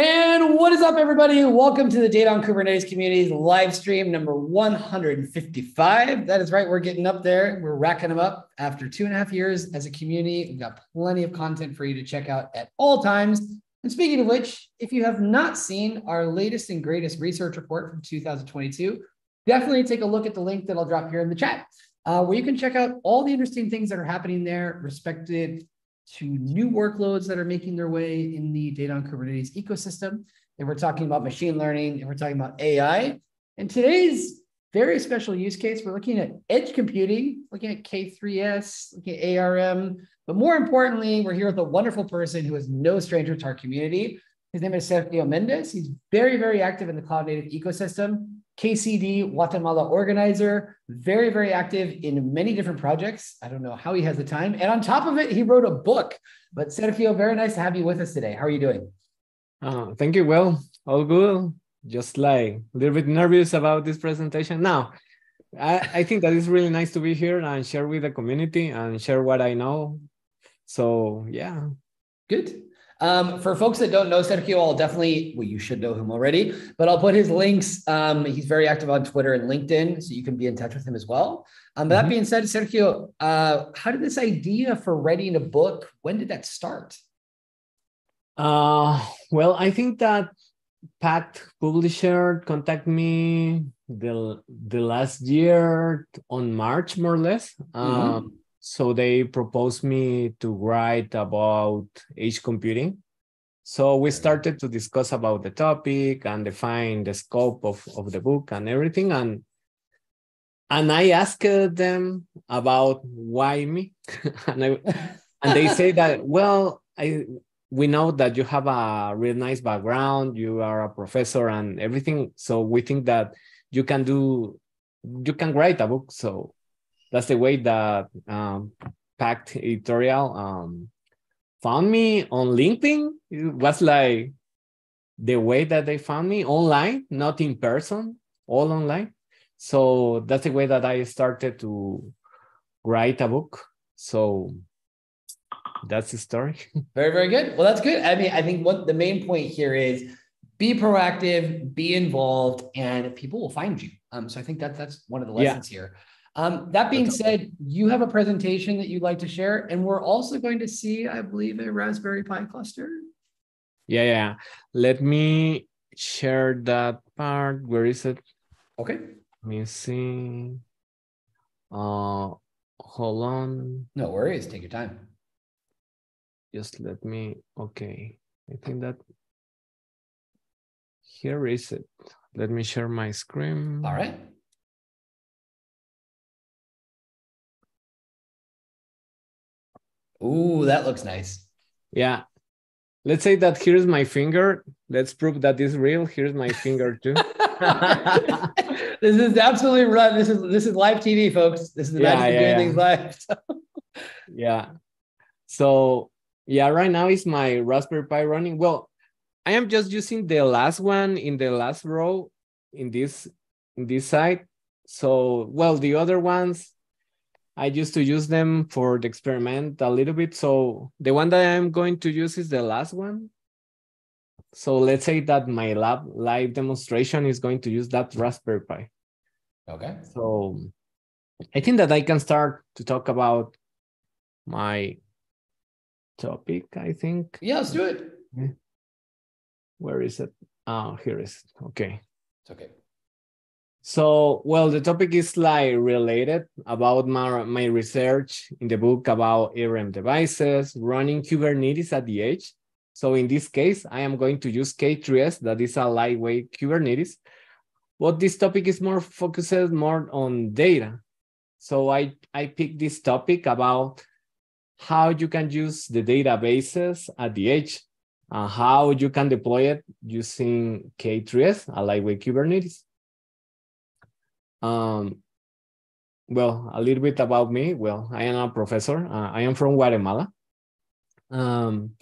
And what is up, everybody? Welcome to the Data on Kubernetes Communities live stream number 155. That is right, we're getting up there. We're racking them up after two and a half years as a community. We've got plenty of content for you to check out at all times. And speaking of which, if you have not seen our latest and greatest research report from 2022, definitely take a look at the link that I'll drop here in the chat, uh, where you can check out all the interesting things that are happening there, respected to new workloads that are making their way in the data on Kubernetes ecosystem. And we're talking about machine learning and we're talking about AI. And today's very special use case, we're looking at edge computing, looking at K3S, looking at ARM. But more importantly, we're here with a wonderful person who is no stranger to our community. His name is Sergio Mendez. He's very, very active in the cloud native ecosystem. KCD Guatemala organizer, very, very active in many different projects. I don't know how he has the time. And on top of it, he wrote a book. But Sergio, very nice to have you with us today. How are you doing? Uh, thank you. Well, all good. Just like a little bit nervous about this presentation. Now, I, I think that it's really nice to be here and share with the community and share what I know. So, yeah. Good. Um, for folks that don't know Sergio, I'll definitely, well, you should know him already, but I'll put his links. Um, he's very active on Twitter and LinkedIn, so you can be in touch with him as well. Um, that mm-hmm. being said, Sergio, uh, how did this idea for writing a book, when did that start? Uh, well, I think that Packt Publisher contacted me the, the last year on March, more or less. Mm-hmm. Um, so they proposed me to write about edge computing. So we started to discuss about the topic and define the scope of, of the book and everything. And and I asked them about why me. and, I, and they say that, well, I we know that you have a really nice background, you are a professor and everything. So we think that you can do you can write a book. So that's the way that um, Packt Editorial um, found me on LinkedIn. It was like the way that they found me online, not in person, all online. So that's the way that I started to write a book. So that's the story. very, very good. Well, that's good. I mean, I think what the main point here is be proactive, be involved, and people will find you. Um, so I think that that's one of the lessons yeah. here. Um, that being said, you have a presentation that you'd like to share, and we're also going to see, I believe, a Raspberry Pi cluster. Yeah, yeah. Let me share that part. Where is it? Okay. Let me see. Uh, hold on. No worries. Take your time. Just let me. Okay. I think that here is it. Let me share my screen. All right. Ooh, that looks nice. Yeah. Let's say that here's my finger. Let's prove that this real. Here's my finger too. this is absolutely right. This is this is live TV, folks. This is the yeah, magic yeah, of doing yeah. things live. yeah. So yeah, right now is my Raspberry Pi running. Well, I am just using the last one in the last row in this in this side. So well, the other ones I used to use them for the experiment a little bit. So the one that I'm going to use is the last one. So let's say that my lab live demonstration is going to use that Raspberry Pi. Okay. So I think that I can start to talk about my topic, I think. Yeah, let's do it. Where is it? Oh, here is it. Okay. It's okay. So, well, the topic is like related about my, my research in the book about ARM devices, running Kubernetes at the edge. So in this case, I am going to use K3S, that is a lightweight Kubernetes. But this topic is more focused more on data. So I, I picked this topic about how you can use the databases at the edge, and how you can deploy it using K3S, a lightweight Kubernetes. Um, well, a little bit about me. Well, I am a professor. Uh, I am from Guatemala. Um,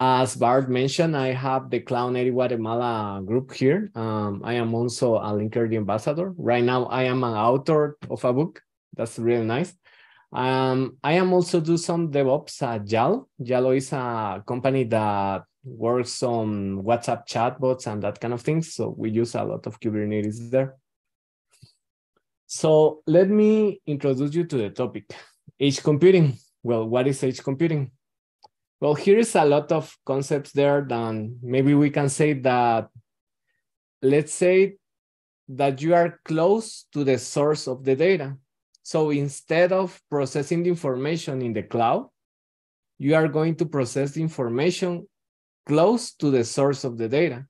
as Bart mentioned, I have the Cloud Native Guatemala group here. Um, I am also a Linkerd ambassador. Right now, I am an author of a book. That's really nice. Um, I am also do some DevOps at Yalo. Yalo is a company that works on WhatsApp chatbots and that kind of things. So we use a lot of Kubernetes there. So let me introduce you to the topic, edge computing. Well, what is edge computing? Well, here is a lot of concepts there. Then maybe we can say that, let's say that you are close to the source of the data. So instead of processing the information in the cloud, you are going to process the information close to the source of the data.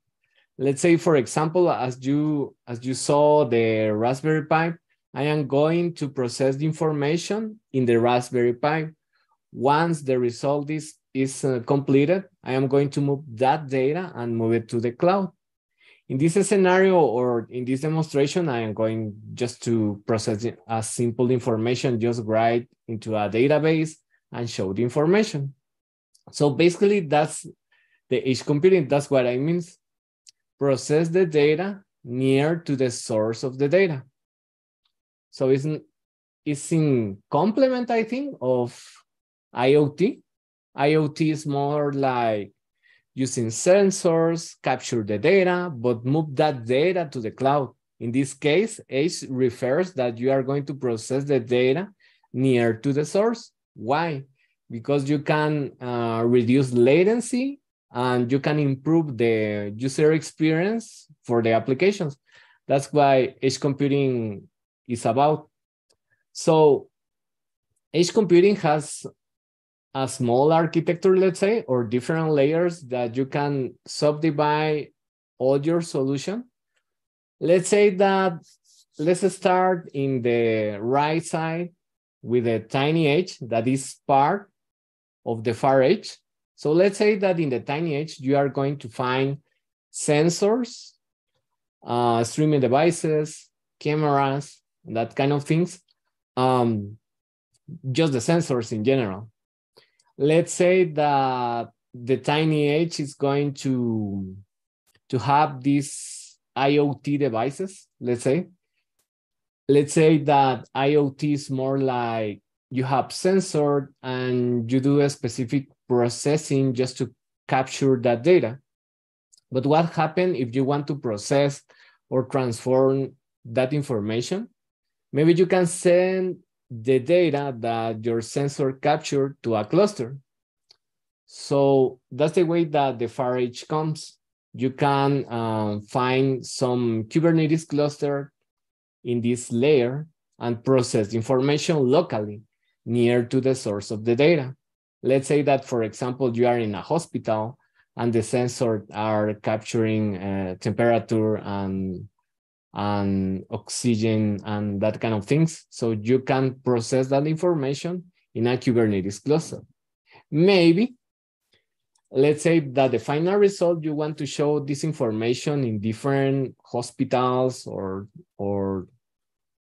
Let's say, for example, as you as you saw the Raspberry Pi, I am going to process the information in the Raspberry Pi. Once the result is, is uh, completed, I am going to move that data and move it to the cloud. In this scenario or in this demonstration, I am going just to process a simple information, just write into a database and show the information. So basically that's the edge computing. That's what I mean. Process the data near to the source of the data. So it's, it's in complement, I think, of IoT. IoT is more like using sensors, capture the data, but move that data to the cloud. In this case, edge refers that you are going to process the data near to the source. Why? Because you can uh, reduce latency and you can improve the user experience for the applications. That's why edge computing is about. So edge computing has a small architecture, let's say, or different layers that you can subdivide all your solution. Let's say that, let's start in the right side with a tiny edge that is part of the far edge. So let's say that in the tiny edge, you are going to find sensors, uh, streaming devices, cameras, that kind of things. Um, just the sensors in general. Let's say that the tiny edge is going to, to have these IoT devices, let's say. Let's say that IoT is more like you have sensor and you do a specific processing just to capture that data. But what happens if you want to process or transform that information? Maybe you can send the data that your sensor captured to a cluster. So that's the way that the far edge comes. You can um, find some Kubernetes cluster in this layer and process information locally near to the source of the data. Let's say that, for example, you are in a hospital and the sensors are capturing uh, temperature and and oxygen and that kind of things. So you can process that information in a Kubernetes cluster. Maybe, let's say that the final result, you want to show this information in different hospitals or, or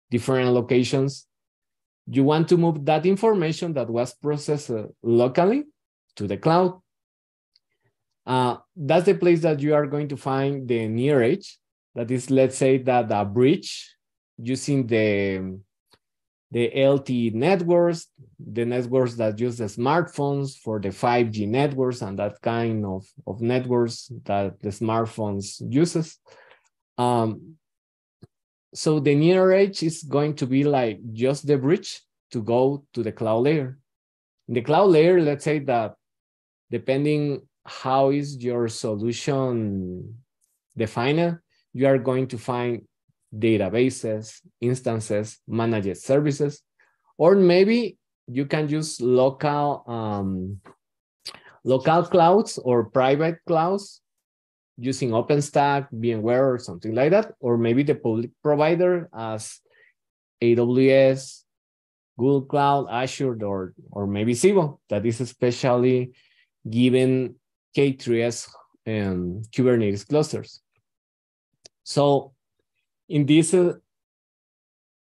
different locations. You want to move that information that was processed uh, locally to the cloud. Uh, that's the place that you are going to find the near edge that is, let's say that a bridge using the, the LTE networks, the networks that use the smartphones for the 5G networks and that kind of, of networks that the smartphones uses. Um, so the near edge is going to be like just the bridge to go to the cloud layer. In the cloud layer, let's say that depending how is your solution defined, you are going to find databases, instances, managed services, or maybe you can use local um, local clouds or private clouds using OpenStack, VMware, or something like that, or maybe the public provider as AWS, Google Cloud, Azure, or, or maybe Civo, that is especially given K3S and Kubernetes clusters. So in this uh,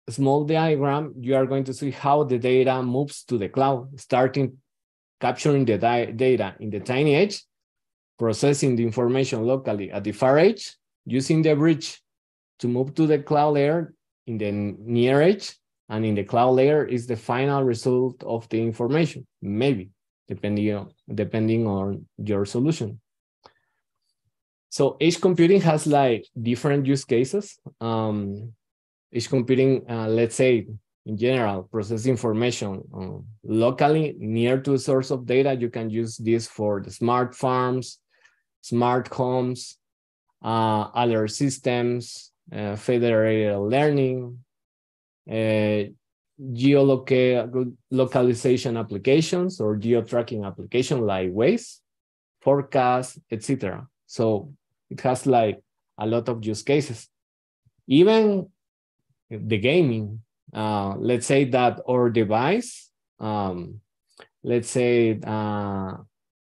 small diagram, you are going to see how the data moves to the cloud, starting capturing the data in the tiny edge, processing the information locally at the far edge, using the bridge to move to the cloud layer in the near edge, and in the cloud layer is the final result of the information, maybe, depending on, depending on your solution. So edge computing has like different use cases. Um, edge computing, uh, let's say in general, process information uh, locally near to a source of data. You can use this for the smart farms, smart homes, uh, other systems, uh, federated learning, uh, geolocalization applications or geo-tracking application like Waze, forecast, etc. So it has like a lot of use cases. Even the gaming, uh, let's say that our device, um, let's say uh,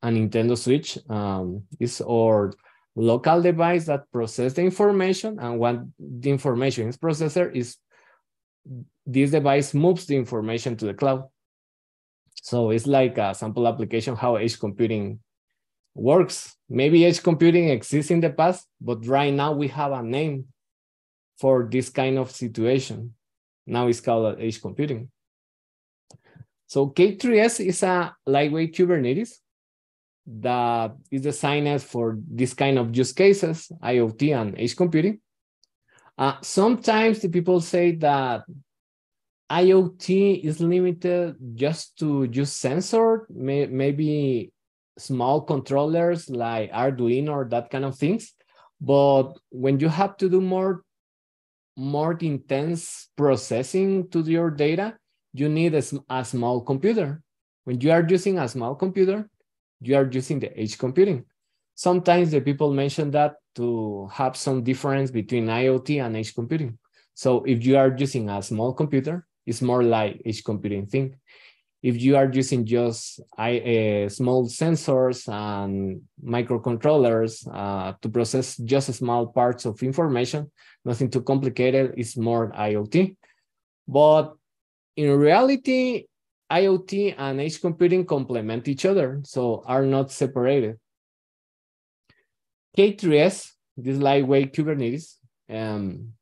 a Nintendo Switch um, is our local device that process the information and when the information is processor is this device moves the information to the cloud. So it's like a sample application how edge computing works. Maybe edge computing exists in the past, but right now we have a name for this kind of situation. Now it's called edge computing. So K3S is a lightweight Kubernetes that is designed for this kind of use cases, IoT and edge computing. Uh, sometimes the people say that IoT is limited just to use sensor, may, maybe small controllers like Arduino or that kind of things. But when you have to do more, more intense processing to your data, you need a, a small computer. When you are using a small computer, you are using the edge computing. Sometimes the people mention that to have some difference between IoT and edge computing. So if you are using a small computer, it's more like edge computing thing. If you are using just uh, small sensors and microcontrollers uh, to process just small parts of information, nothing too complicated, it's more IoT. But in reality, IoT and edge computing complement each other, so are not separated. K3S, this lightweight Kubernetes, um,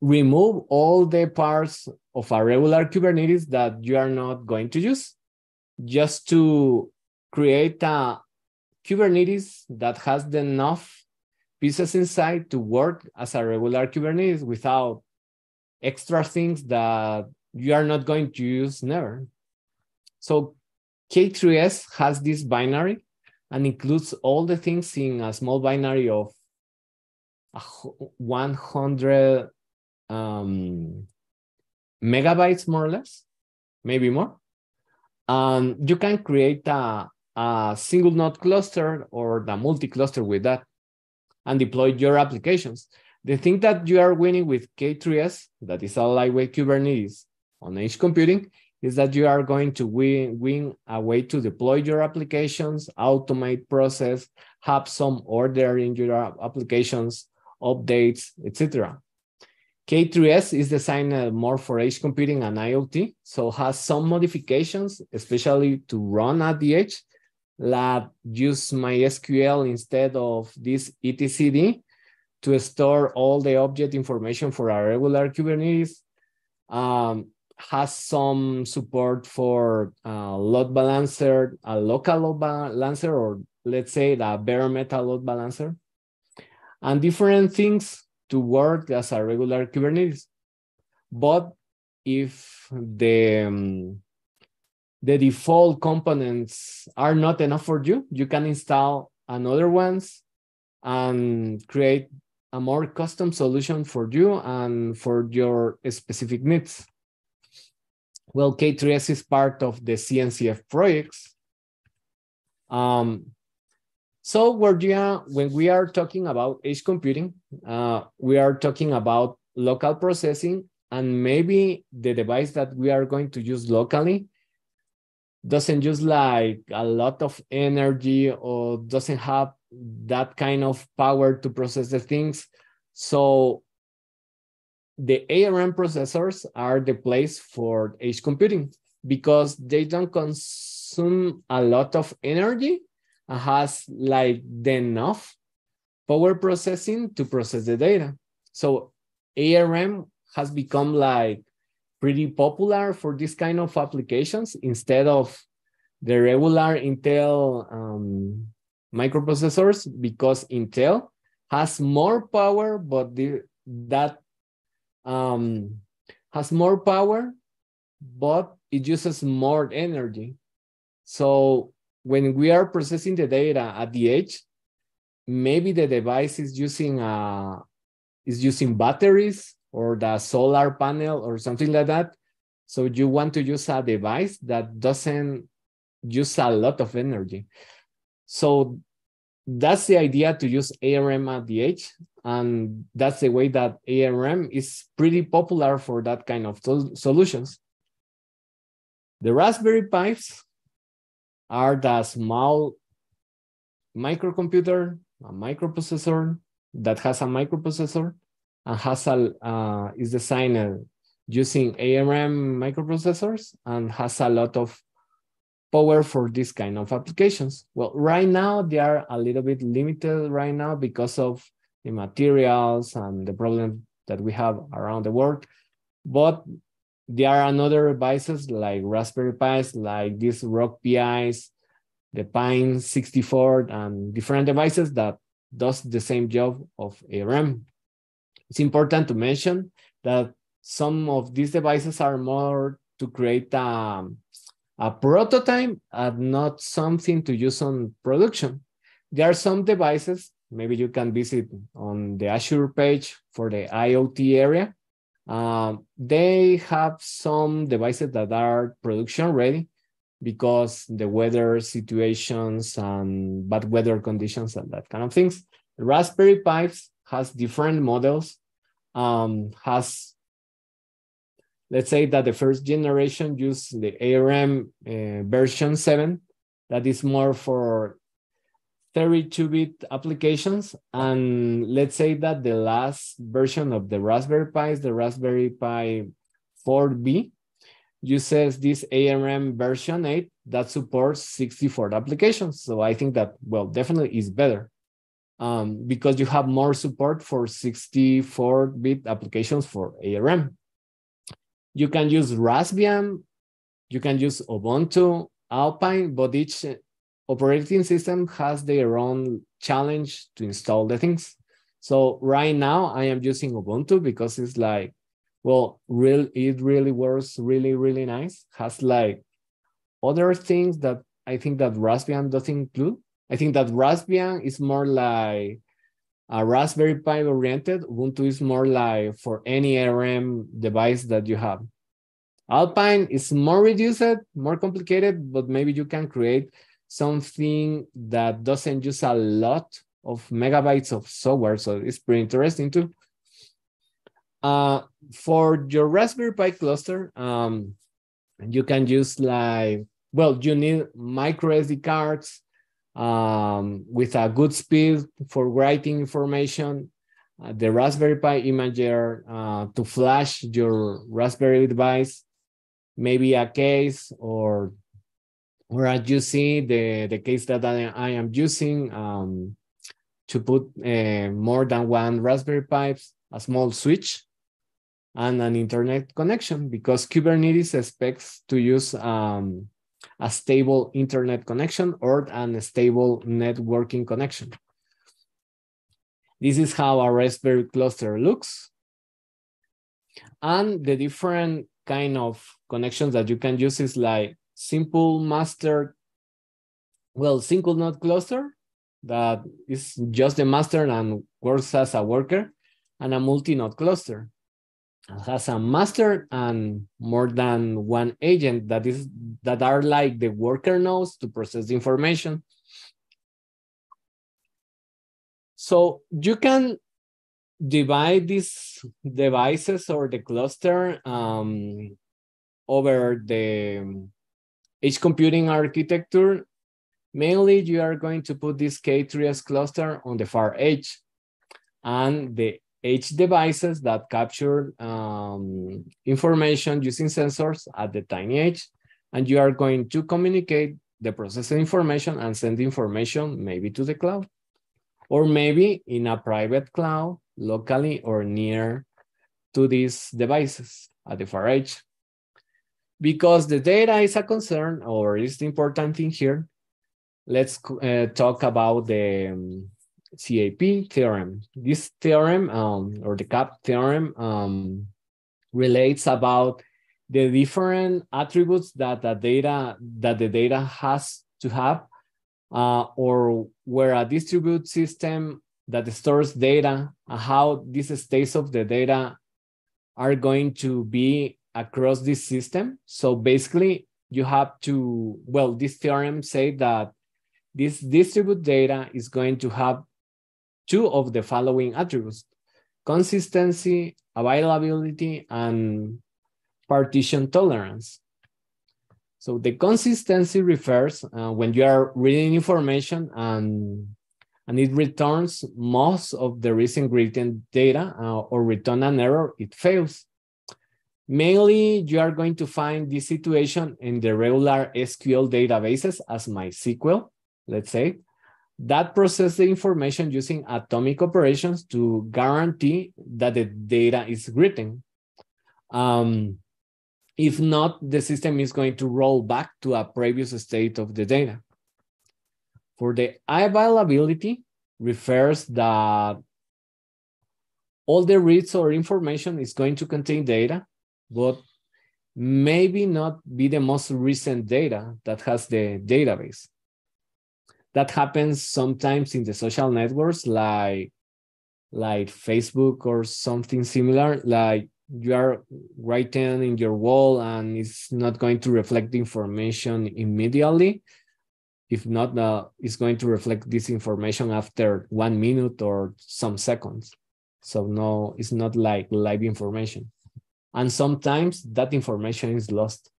remove all the parts of a regular Kubernetes that you are not going to use, just to create a Kubernetes that has enough pieces inside to work as a regular Kubernetes without extra things that you are not going to use never. So K3S has this binary and includes all the things in a small binary of 100 um, megabytes, more or less, maybe more. Um, you can create a, a single node cluster or the multi-cluster with that and deploy your applications. The thing that you are winning with K3S, that is a lightweight Kubernetes on edge computing, is that you are going to win, win a way to deploy your applications, automate process, have some order in your applications, updates, etc. K3S is designed more for edge computing and IoT, so has some modifications, especially to run at the edge, like use MySQL instead of this etcd to store all the object information for our regular Kubernetes. Um, has some support for uh, load balancer, a local load balancer, or let's say the bare metal load balancer, and different things to work as a regular Kubernetes. But if the um, the default components are not enough for you, you can install another ones and create a more custom solution for you and for your specific needs. Well, K3S is part of the CNCF projects. Um, so when we are, talking about edge computing, uh, we are talking about local processing and maybe the device that we are going to use locally doesn't use like a lot of energy or doesn't have that kind of power to process the things. So the ARM processors are the place for edge computing because they don't consume a lot of energy has like enough power processing to process the data. So ARM has become like pretty popular for this kind of applications instead of the regular Intel um, microprocessors because Intel has more power, but the, that um, has more power, but it uses more energy. So when we are processing the data at the edge, maybe the device is using uh, is using batteries or the solar panel or something like that. So you want to use a device that doesn't use a lot of energy. So that's the idea to use ARM at the edge. And that's the way that ARM is pretty popular for that kind of solutions. The Raspberry Pis are the small microcomputer, a microprocessor that has a microprocessor and has a, uh, is designed using ARM microprocessors and has a lot of power for this kind of applications. Well, right now they are a little bit limited right now because of the materials and the problem that we have around the world. But there are another devices like Raspberry Pis, like these Rock PIs, the Pine 64, and different devices that does the same job of ARM. It's important to mention that some of these devices are more to create a, a prototype and not something to use on production. There are some devices, maybe you can visit on the Azure page for the IoT area. Uh, they have some devices that are production ready because the weather situations and bad weather conditions and that kind of things. Raspberry Pis has different models, um, has, let's say that the first generation used the ARM uh, version 7, that is more for 32-bit applications. And let's say that the last version of the Raspberry Pi is the Raspberry Pi 4B, uses this ARM version 8 that supports 64 applications. So I think that, well, definitely is better um, because you have more support for 64-bit applications for ARM. You can use Raspbian, you can use Ubuntu, Alpine, but each operating system has their own challenge to install the things. So right now I am using Ubuntu because it's like well, real it really works really, really nice. Has like other things that I think that Raspbian doesn't include. I think that Raspbian is more like a Raspberry Pi oriented. Ubuntu is more like for any ARM device that you have. Alpine is more reduced, more complicated, but maybe you can create something that doesn't use a lot of megabytes of software. So it's pretty interesting too. Uh, for your Raspberry Pi cluster, um, you can use like, well, you need micro SD cards um, with a good speed for writing information, uh, the Raspberry Pi imager uh, to flash your Raspberry device, maybe a case or or as you see the, the case that I, I am using um, to put uh, more than one Raspberry Pipes, a small switch and an internet connection because Kubernetes expects to use um, a stable internet connection or an stable networking connection. This is how a Raspberry cluster looks. And the different kind of connections that you can use is like simple master, well, single node cluster that is just the master and works as a worker and a multi-node cluster has a master and more than one agent that is that are like the worker nodes to process the information. So you can divide these devices or the cluster um, over the edge computing architecture. Mainly, you are going to put this K3S cluster on the far edge and the edge devices that capture um, information using sensors at the tiny edge. And you are going to communicate the processing information and send information maybe to the cloud or maybe in a private cloud locally or near to these devices at the far edge. Because the data is a concern or is the important thing here, let's uh, talk about the um, CAP theorem. This theorem, um, or the CAP theorem, um, relates about the different attributes that the data that the data has to have, uh, or where a distributed system that stores data, how these states of the data are going to be across this system. So basically, you have to, well, this theorem say that this distributed data is going to have two of the following attributes, consistency, availability, and partition tolerance. So the consistency refers uh, when you are reading information and, and it returns most of the recent ingredient data uh, or return an error, it fails. Mainly, you are going to find this situation in the regular SQL databases as MySQL, let's say, that process the information using atomic operations to guarantee that the data is written. Um, if not, the system is going to roll back to a previous state of the data. For the availability, refers that all the reads or information is going to contain data, but maybe not be the most recent data that has the database. That happens sometimes in the social networks like, like Facebook or something similar, like you are writing in your wall and it's not going to reflect the information immediately. If not, uh, it's going to reflect this information after one minute or some seconds. So no, it's not like live information. And sometimes that information is lost.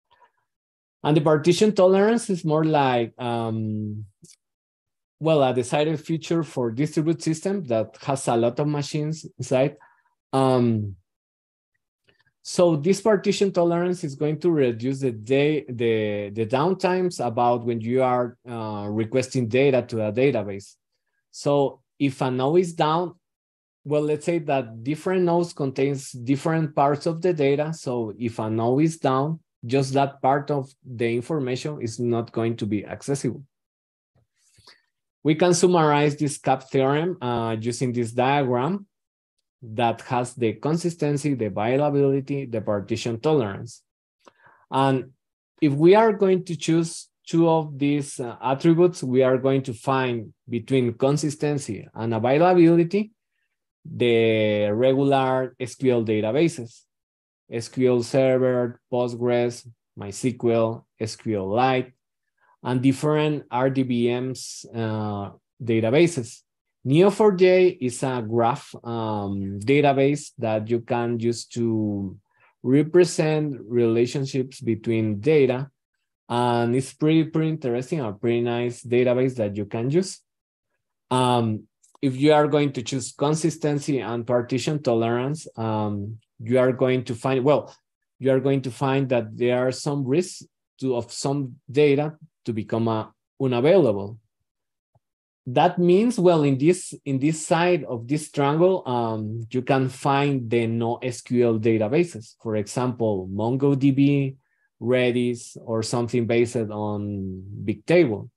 And the partition tolerance is more like, um, well, a decided feature for distributed system that has a lot of machines inside. Um, so this partition tolerance is going to reduce the day the the downtimes about when you are uh, requesting data to a database. So if a node is down, well, let's say that different nodes contains different parts of the data. So if a node is down, just that part of the information is not going to be accessible. We can summarize this CAP theorem uh, using this diagram that has the consistency, the availability, the partition tolerance. And if we are going to choose two of these uh, attributes, we are going to find between consistency and availability the regular SQL databases, SQL Server, Postgres, MySQL, SQLite, and different RDBMS uh, databases. Neo4j is a graph um, database that you can use to represent relationships between data. And it's pretty, pretty interesting, a pretty nice database that you can use. Um, if you are going to choose consistency and partition tolerance, um, you are going to find, well, you are going to find that there are some risks to, of some data to become uh, unavailable. That means well in this in this side of this triangle um, you can find the NoSQL databases. For example mongodb redis or something based on bigtable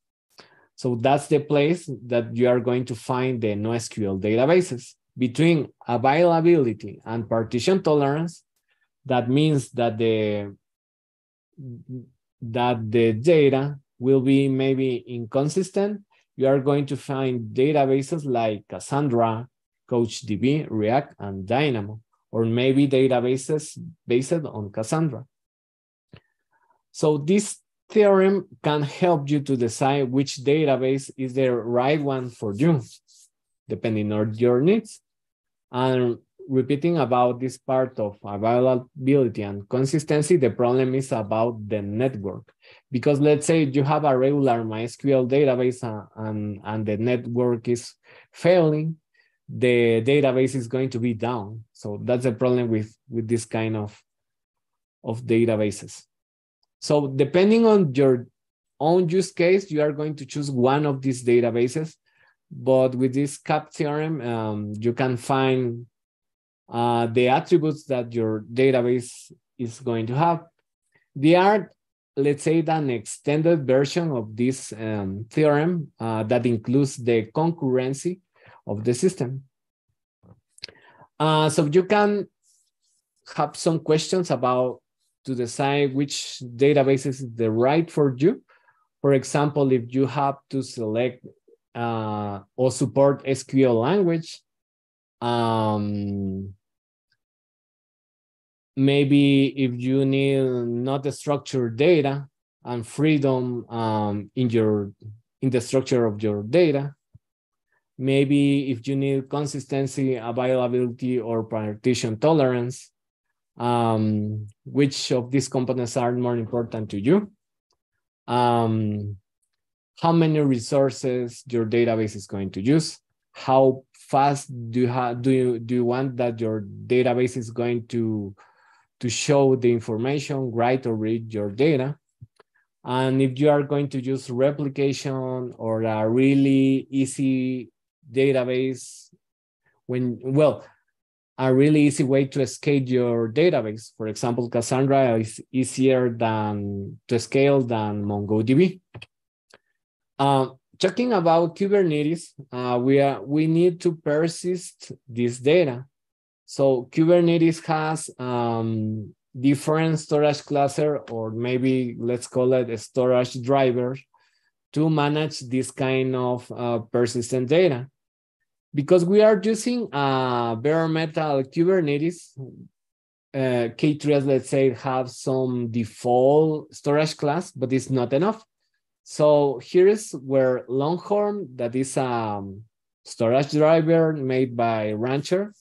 so that's the place that you are going to find the NoSQL databases between availability and partition tolerance that means that the that the data will be maybe inconsistent you are going to find databases like Cassandra, CouchDB, Riak, and Dynamo, or maybe databases based on Cassandra. So this theorem can help you to decide which database is the right one for you, depending on your needs. And repeating about this part of availability and consistency, the problem is about the network. Because let's say you have a regular MySQL database and, and, the network is failing, the database is going to be down. So that's the problem with, with this kind of, of databases. So depending on your own use case, you are going to choose one of these databases. But with this CAP theorem, um, you can find uh, the attributes that your database is going to have. There are let's say, an extended version of this um, theorem uh, that includes the concurrency of the system. Uh, so you can have some questions about to decide which database is the right for you. For example, if you have to select uh, or support SQL language, um, maybe if you need not structured data and freedom um, in your in the structure of your data, maybe if you need consistency, availability, or partition tolerance, um, which of these components are more important to you? Um, how many resources your database is going to use? How fast do you do you do you want that your database is going to to show the information, write or read your data? And if you are going to use replication or a really easy database, when well, a really easy way to scale your database. For example, Cassandra is easier than to scale than MongoDB. Uh, talking about Kubernetes, uh, we are we need to persist this data. So Kubernetes has um, different storage cluster, or maybe let's call it a storage driver, to manage this kind of uh, persistent data because we are using uh, bare metal Kubernetes, uh, K3s, let's say, have some default storage class, but it's not enough. So here is where Longhorn, that is a um, storage driver made by Rancher,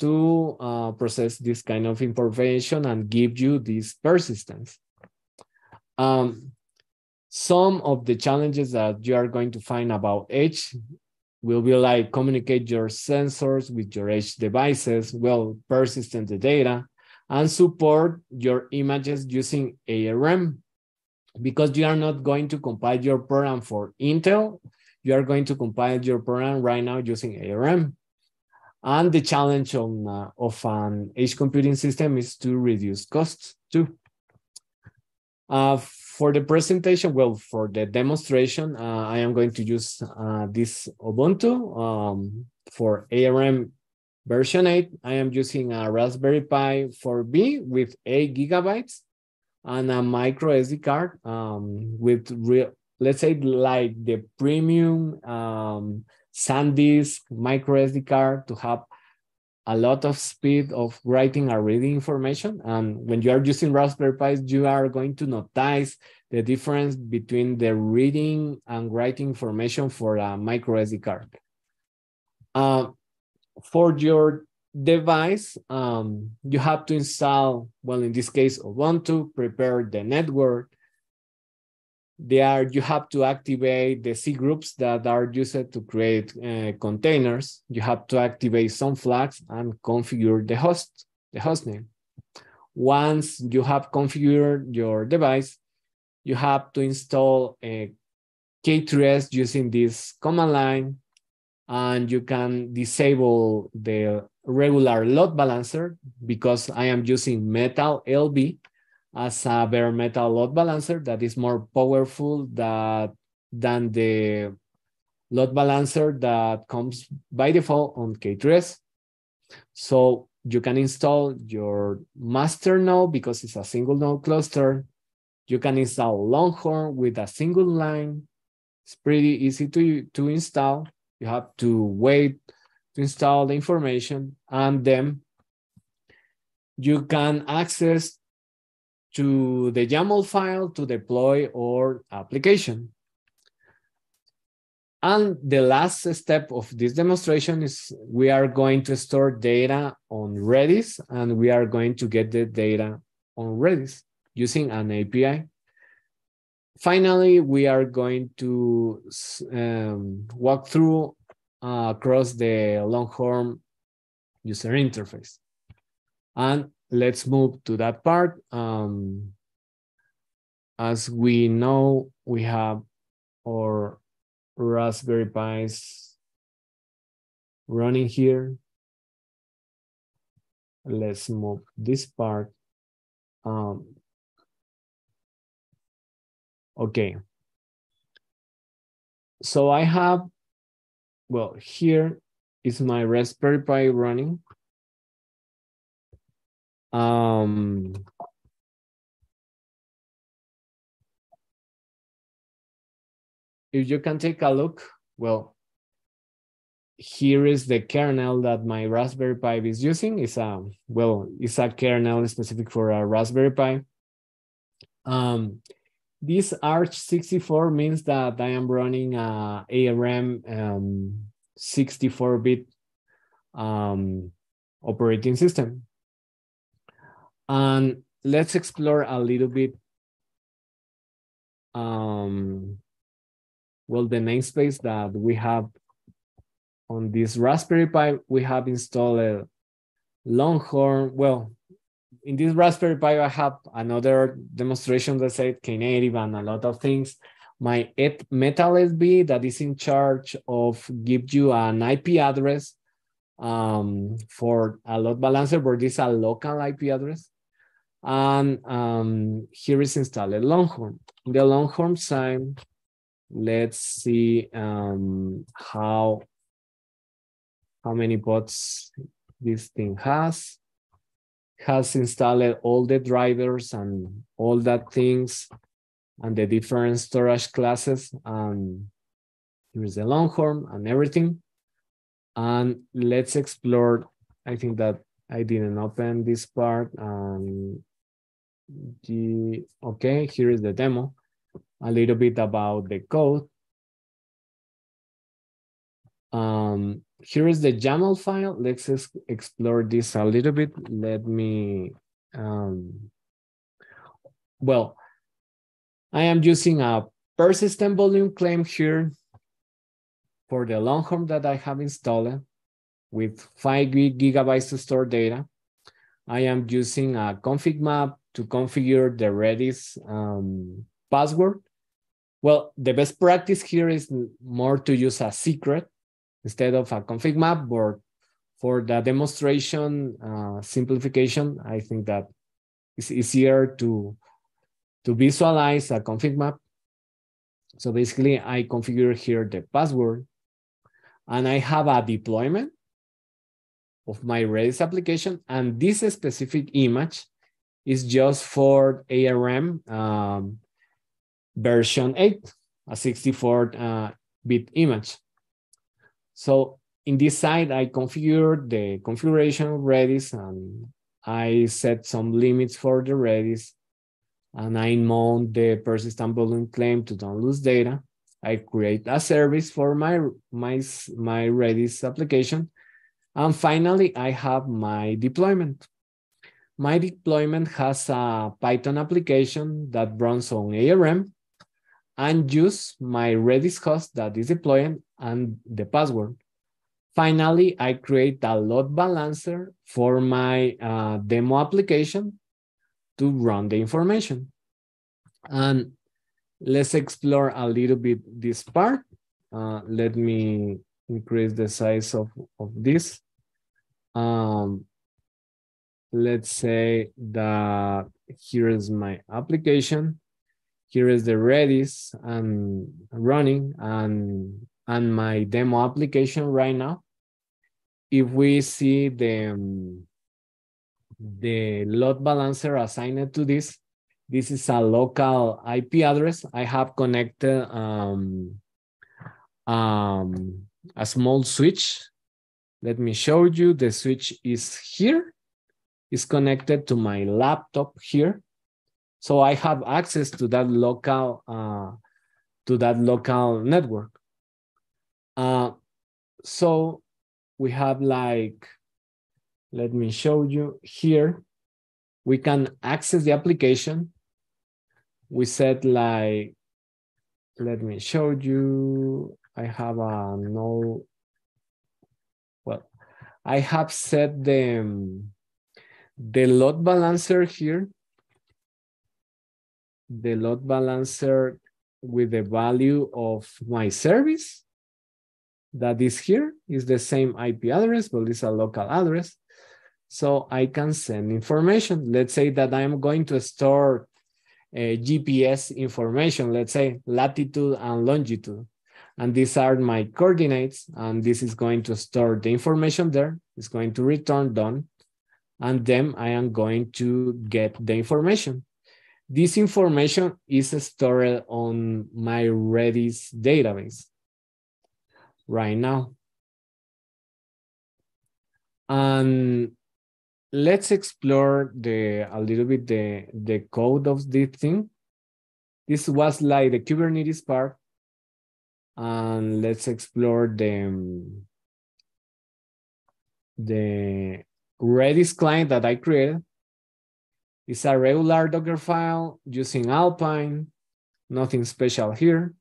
to uh, process this kind of information and give you this persistence. Um, some of the challenges that you are going to find about Edge will be like communicate your sensors with your edge devices, well, persistent the data, and support your images using ARM. Because you are not going to compile your program for Intel, you are going to compile your program right now using ARM. And the challenge on, uh, of an edge computing system is to reduce costs too. Uh, for the presentation, well, for the demonstration, uh, I am going to use uh, this Ubuntu um, for ARM version 8. I am using a Raspberry Pi 4B with 8 gigabytes and a micro SD card um, with, real, let's say, like the premium um, SanDisk micro SD card to have a lot of speed of writing or reading information. And when you are using Raspberry Pi, you are going to notice the difference between the reading and writing information for a micro SD card. Uh, for your device, um, you have to install, well, in this case, Ubuntu, prepare the network, there you have to activate the C groups that are used to create uh, containers. You have to activate some flags and configure the host, the host name. Once you have configured your device, you have to install a K3s using this command line, and you can disable the regular load balancer because I am using Metal LB as a bare metal load balancer that is more powerful that, than the load balancer that comes by default on K3s. So you can install your master node because it's a single node cluster. You can install Longhorn with a single line. It's pretty easy to, to install. You have to wait to install the information and then you can access to the YAML file to deploy our application. And the last step of this demonstration is we are going to store data on Redis and we are going to get the data on Redis using an API. Finally, we are going to um, walk through uh, across the Longhorn user interface. And let's move to that part. Um, as we know, we have our Raspberry Pis running here. Let's move this part. Um, Okay. So I have, well, here is my Raspberry Pi running. Um, if you can take a look, well, here is the kernel that my Raspberry Pi is using. It's a, well, it's a kernel specific for a Raspberry Pi. Um, this Arch64 means that I am running a ARM 64-bit um, um, operating system. And let's explore a little bit um, well, the namespace that we have on this Raspberry Pi, we have installed Longhorn. Well, in this Raspberry Pi, I have another demonstration that said Knative and a lot of things. My MetalLB that is in charge of give you an IP address um, for a load balancer, but this is a local IP address. And um, here is installed Longhorn. The Longhorn sign, let's see um, how, how many pods this thing has. Has installed all the drivers and all that things and the different storage classes. And here's the Longhorn and everything. And let's explore, I think that I didn't open this part. Um, the, okay, here is the demo a little bit about the code. Um, here is the YAML file. Let's explore this a little bit. Let me, um, well, I am using a persistent volume claim here for the Longhorn that I have installed with five gigabytes to store data. I am using a config map to configure the Redis um, password well, the best practice here is more to use a secret instead of a config map, but for the demonstration uh, simplification, I think that it's easier to, to visualize a config map. So basically, I configure here the password, and I have a deployment of my Redis application, and this specific image is just for ARM um, version 8, a 64-bit uh, image. So in this side, I configured the configuration of Redis and I set some limits for the Redis and I mount the persistent volume claim to don't lose data. I create a service for my, my, my Redis application. And finally, I have my deployment. My deployment has a Python application that runs on ARM and use my Redis host that is deploying and the password. Finally, I create a load balancer for my uh, demo application to run the information. And let's explore a little bit this part. Uh, let me increase the size of, of this. Um, let's say that here is my application here is the Redis and running and, and my demo application right now. If we see the, um, the load balancer assigned to this, this is a local IP address. I have connected um, um, a small switch. Let me show you. The switch is here. It's connected to my laptop here. So I have access to that local uh, to that local network. Uh, so we have like, let me show you here. We can access the application. We set like, let me show you. I have a no, well, I have set the, the load balancer here the load balancer with the value of my service that is here is the same IP address, but it's a local address. So I can send information. Let's say that I'm going to store uh, GPS information, let's say latitude and longitude. And these are my coordinates, and this is going to store the information there. It's going to return done, and then I am going to get the information. This information is stored on my Redis database right now. And let's explore the a little bit the, the code of this thing. This was like the Kubernetes part. And let's explore the, the Redis client that I created. It's a regular Docker file using Alpine, nothing special here.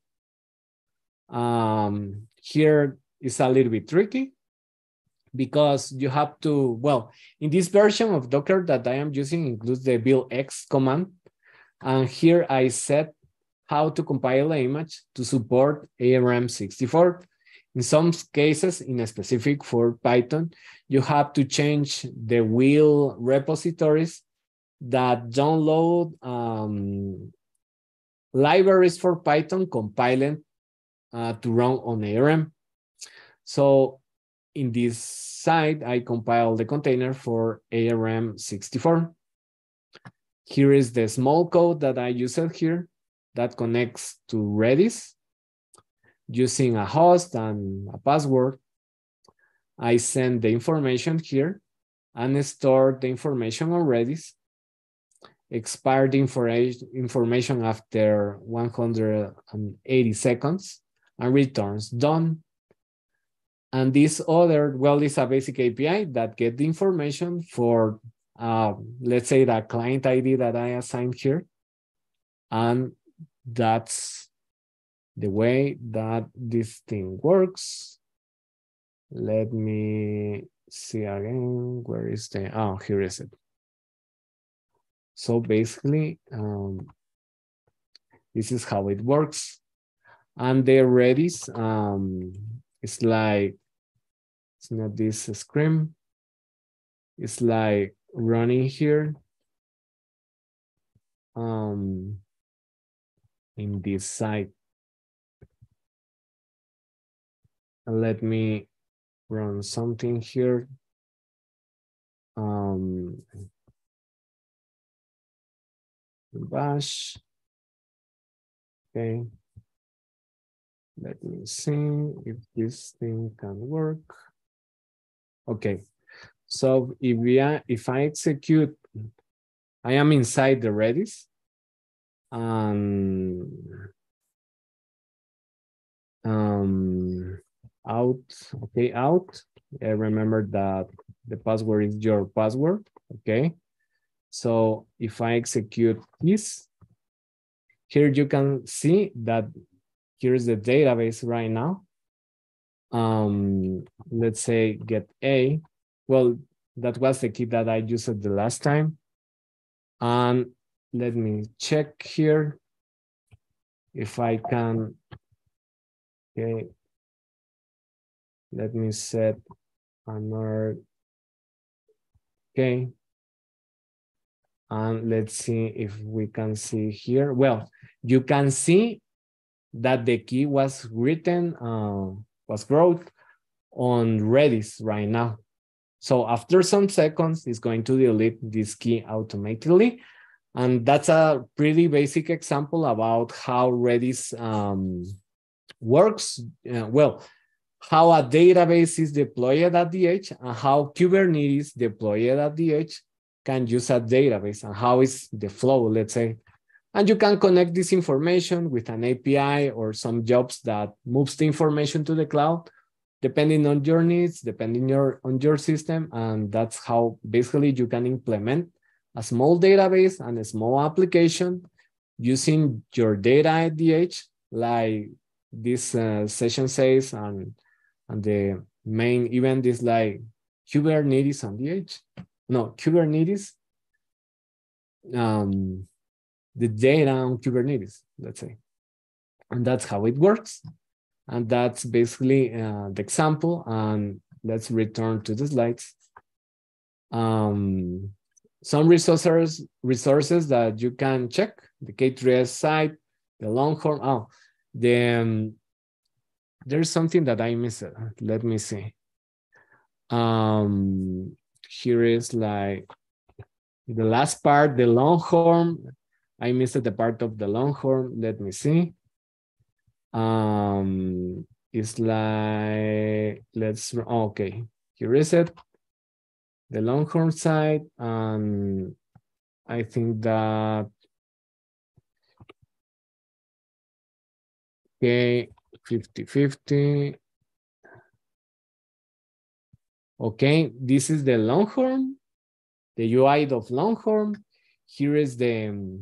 Um, here is a little bit tricky because you have to, well, in this version of Docker that I am using includes the buildx command. And here I set how to compile the image to support ARM64. In some cases, in a specific for Python, you have to change the wheel repositories that download um, libraries for Python compiling uh, to run on ARM. So in this side, I compile the container for ARM64. Here is the small code that I used here that connects to Redis using a host and a password. I send the information here and store the information on Redis, expire the information after 180 seconds, and returns done. And this other, well, is a basic API that get the information for, uh, let's say, the client ID that I assigned here. And that's the way that this thing works. Let me see again. Where is the, oh, here is it. So basically, um, this is how it works. And the Redis, um, it's like, it's not this screen. It's like running here. Um, in this site. Let me run something here. Um, bash. Okay. Let me see if this thing can work. Okay. So if we are, if I execute, I am inside the Redis Um, um, out, okay, out. I remember that the password is your password, okay? So if I execute this, here you can see that here's the database right now. Um, let's say get A. Well, that was the key that I used the last time. And let me check here if I can, okay. Let me set another, okay. And let's see if we can see here. Well, you can see that the key was written, uh, was wrote on Redis right now. So after some seconds, it's going to delete this key automatically. And that's a pretty basic example about how Redis um, works. Uh, well, how a database is deployed at the edge and how Kubernetes deployed at the edge can use a database and how is the flow, let's say. And you can connect this information with an API or some jobs that moves the information to the cloud, depending on your needs, depending your, on your system. And that's how basically you can implement a small database and a small application using your data at the edge, like this uh, session says, and, and the main event is like Kubernetes on the edge. No, Kubernetes um, the data on Kubernetes, let's say. And that's how it works. And that's basically uh, the example. And let's return to the slides. Um, some resources resources that you can check the K3S site, the Longhorn. Oh, the um, there's something that I missed. Let me see. Um, here is like the last part, the Longhorn. I missed the part of the Longhorn. Let me see. Um, it's like let's okay. Here is it the Longhorn side, and I think that okay, 50-50. Okay, this is the Longhorn, the UI of Longhorn. Here is the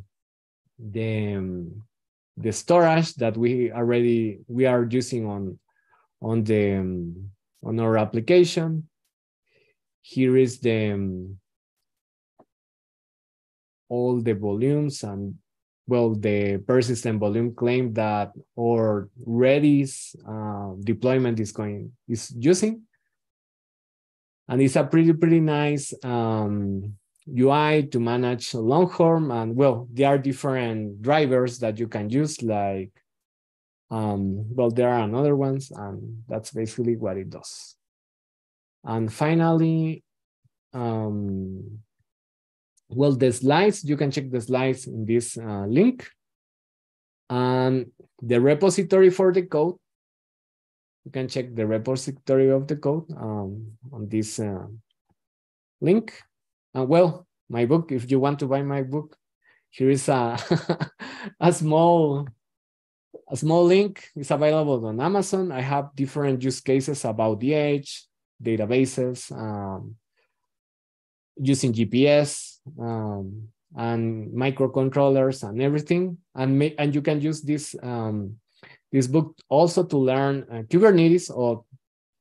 the the storage that we already we are using on on the on our application here is the all the volumes and well the persistent volume claim that our redis uh, deployment is going is using. And it's a pretty pretty nice um, ui to manage longhorn. And well there are different drivers that you can use like um, well there are another ones and that's basically what it does. And finally, um, well, the slides, you can check the slides in this uh, link. And the repository for the code, you can check the repository of the code um, on this uh, link. Uh, well, my book, if you want to buy my book, here is a, a small a small link. It's available on Amazon. I have different use cases about the age, databases, um, using GPS um, and microcontrollers and everything. And, and you can use this, um, this book also to learn uh, Kubernetes or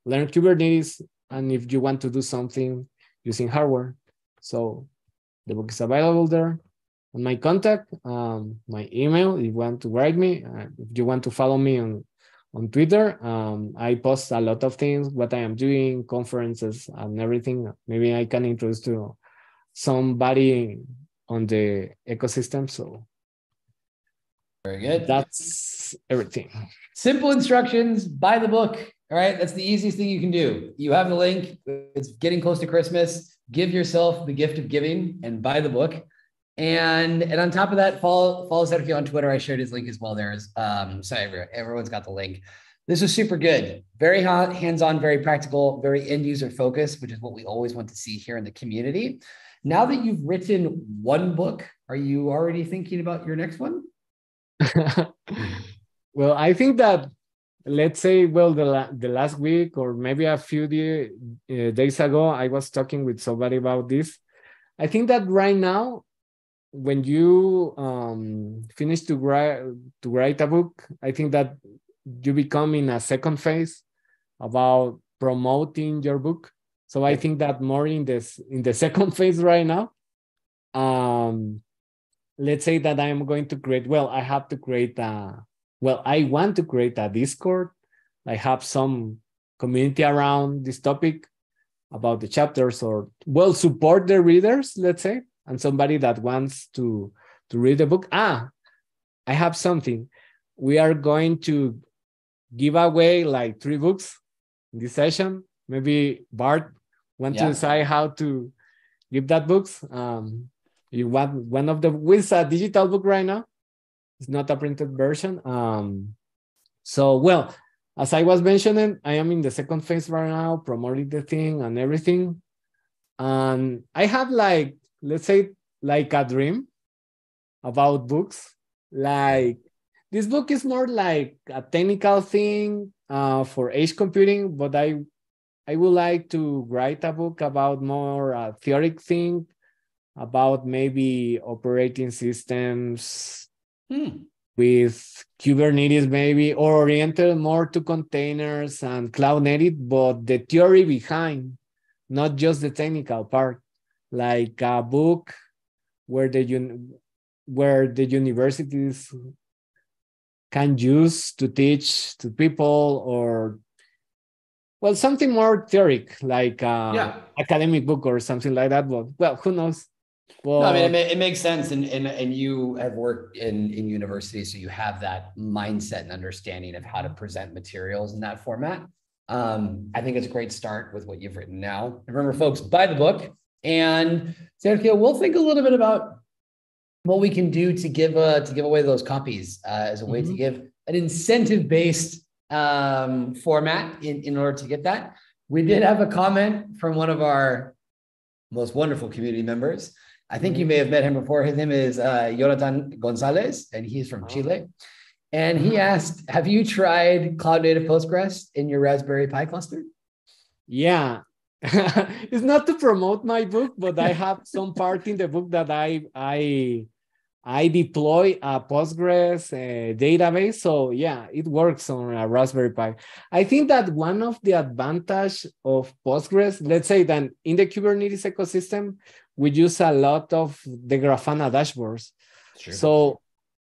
learn Kubernetes. And if you want to do something using hardware. So the book is available there. And my contact, um, my email, if you want to write me, uh, if you want to follow me on on Twitter. Um, I post a lot of things, what I am doing, conferences, and everything. Maybe I can introduce to somebody on the ecosystem. So very good. That's everything. Simple instructions. Buy the book. All right, that's the easiest thing you can do. You have the link. It's getting close to Christmas. Give yourself the gift of giving and buy the book. And and on top of that, follow follow Sergio on Twitter. I shared his link as well. There is um so everyone's got the link. This was super good, very hot, hands-on, very practical, very end user focused, which is what we always want to see here in the community. Now that you've written one book, are you already thinking about your next one? well, I think that let's say well the, la- the last week or maybe a few uh, days ago i was talking with somebody about this i think that right now when you um, finish to write to write a book, I think that you become in a second phase about promoting your book. So I think that more in this in the second phase right now. Um, let's say that I am going to create. Well, I have to create a. Well, I want to create a Discord. I have some community around this topic about the chapters or well support the readers. Let's say and somebody that wants to to read the book ah i have something we are going to give away like three books in this session maybe bart want yeah. to decide how to give that books? Um you want one of the with a digital book right now. It's not a printed version. Um so well as i was mentioning i am in the second phase right now promoting the thing and everything. And i have like let's say like a dream about books. Like this book is more like a technical thing uh, for edge computing but i i would like to write a book about more uh, theoretic thing about maybe operating systems hmm. with kubernetes maybe or oriented more to containers and cloud native but the theory behind not just the technical part like a book where the un- where the universities can use to teach to people or well something more theoric like a yeah. academic book or something like that but well who knows Well, no, I mean, it, it, makes sense, and and and you have worked in in university, so you have that mindset and understanding of how to present materials in that format. Um, I think it's a great start with what you've written now. Remember, folks, buy the book, and Sergio, we'll think a little bit about what we can do to give uh, to give away those copies uh, as a way mm-hmm. to give an incentive based um, format in in order to get that. We did have a comment from one of our most wonderful community members I think you may have met him before. His name is uh, Jonathan Gonzalez, and he's from oh. Chile. And he asked, "Have you tried Cloud Native Postgres in your Raspberry Pi cluster?" Yeah, it's not to promote my book, but I have some part in the book that I I I deploy a Postgres uh, database. So yeah, it works on a Raspberry Pi. I think that one of the advantage of Postgres, let's say that in the Kubernetes ecosystem, we use a lot of the Grafana dashboards. Sure. So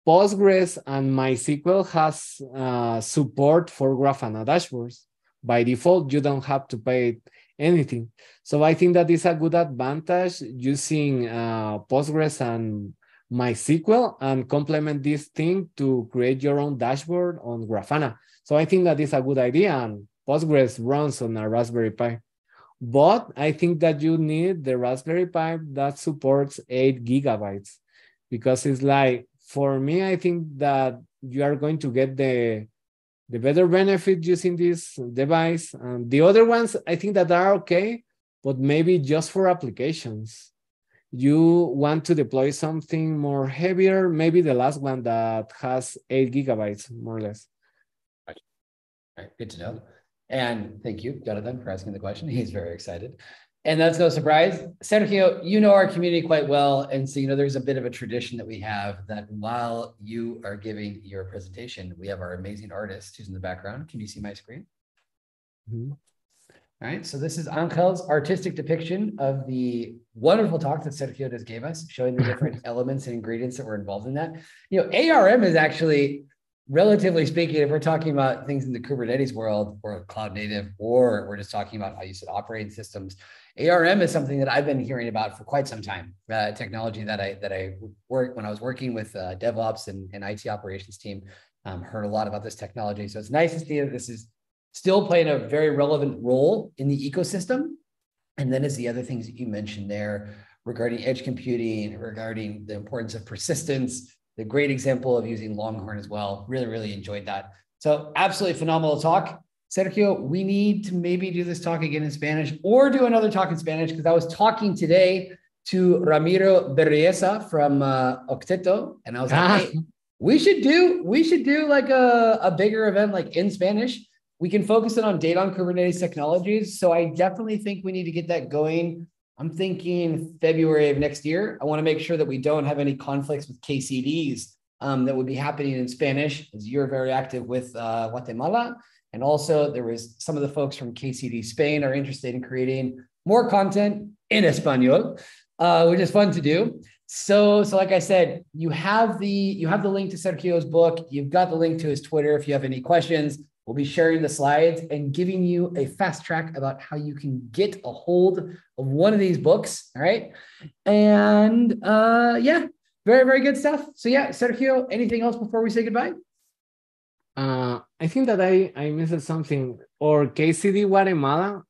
Postgres and MySQL has uh, support for Grafana dashboards. By default, you don't have to pay anything. So I think that is a good advantage using uh, Postgres and MySQL and complement this thing to create your own dashboard on Grafana. So I think that is a good idea and Postgres runs on a Raspberry Pi. But I think that you need the Raspberry Pi that supports eight gigabytes because it's like, for me, I think that you are going to get the the better benefit using this device. And the other ones, I think that are okay, but maybe just for applications you want to deploy something more heavier, maybe the last one that has eight gigabytes, more or less. Right. right. Good to know. And thank you, Jonathan, for asking the question. He's very excited. And that's no surprise. Sergio, you know our community quite well. And so, you know, there's a bit of a tradition that we have that while you are giving your presentation, we have our amazing artist who's in the background. Can you see my screen? Mm -hmm. All right, so this is Angel's artistic depiction of the wonderful talk that Sergio just gave us, showing the different elements and ingredients that were involved in that. You know, ARM is actually, relatively speaking, if we're talking about things in the Kubernetes world or cloud native, or we're just talking about how you said operating systems, ARM is something that I've been hearing about for quite some time. Uh, technology that I that I work when I was working with uh, DevOps and, and IT operations team, um, heard a lot about this technology. So it's nice to see that this is still playing a very relevant role in the ecosystem. And then is the other things that you mentioned there regarding edge computing, regarding the importance of persistence, the great example of using Longhorn as well. Really, really enjoyed that. So absolutely phenomenal talk. Sergio, we need to maybe do this talk again in Spanish or do another talk in Spanish because I was talking today to Ramiro Berrelleza from uh, Okteto, and I was like, ah. hey, we should do we should do like a, a bigger event like in Spanish we can focus it on data on Kubernetes technologies. So I definitely think we need to get that going. I'm thinking February of next year. I want to make sure that we don't have any conflicts with KCDs um, that would be happening in Spanish, as you're very active with uh, Guatemala. And also, there was some of the folks from KCD Spain are interested in creating more content in Espanol, uh, which is fun to do. So, so like I said, you have the you have the link to Sergio's book. You've got the link to his Twitter. If you have any questions, We'll be sharing the slides and giving you a fast track about how you can get a hold of one of these books. All right. And uh, yeah, very, very good stuff. So yeah, Sergio, anything else before we say goodbye? Uh, I think that I, I missed something. Or KCD Guatemala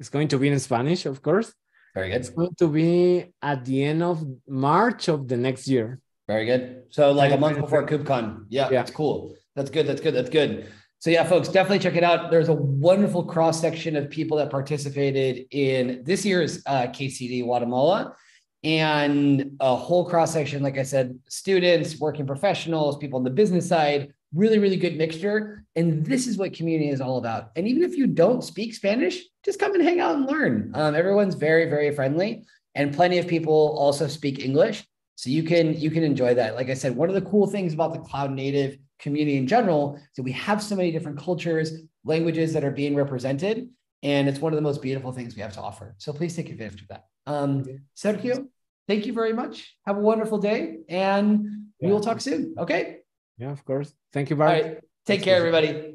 is going to be in Spanish, of course. Very good. It's going to be at the end of March of the next year. Very good. So like a month before KubeCon. Yeah, yeah, that's cool. That's good. That's good. That's good. So yeah, folks, definitely check it out. There's a wonderful cross section of people that participated in this year's uh, KCD Guatemala, and a whole cross section. Like I said, students, working professionals, people on the business side. Really, really good mixture. And this is what community is all about. And even if you don't speak Spanish, just come and hang out and learn. Um, everyone's very, very friendly, and plenty of people also speak English, so you can you can enjoy that. Like I said, one of the cool things about the cloud native community in general. So we have so many different cultures, languages that are being represented, and it's one of the most beautiful things we have to offer. So please take advantage of that. Um, Sergio, thank you very much. Have a wonderful day, and yeah. we will talk soon. Okay. Yeah, of course. Thank you, Bart. Take care, everybody.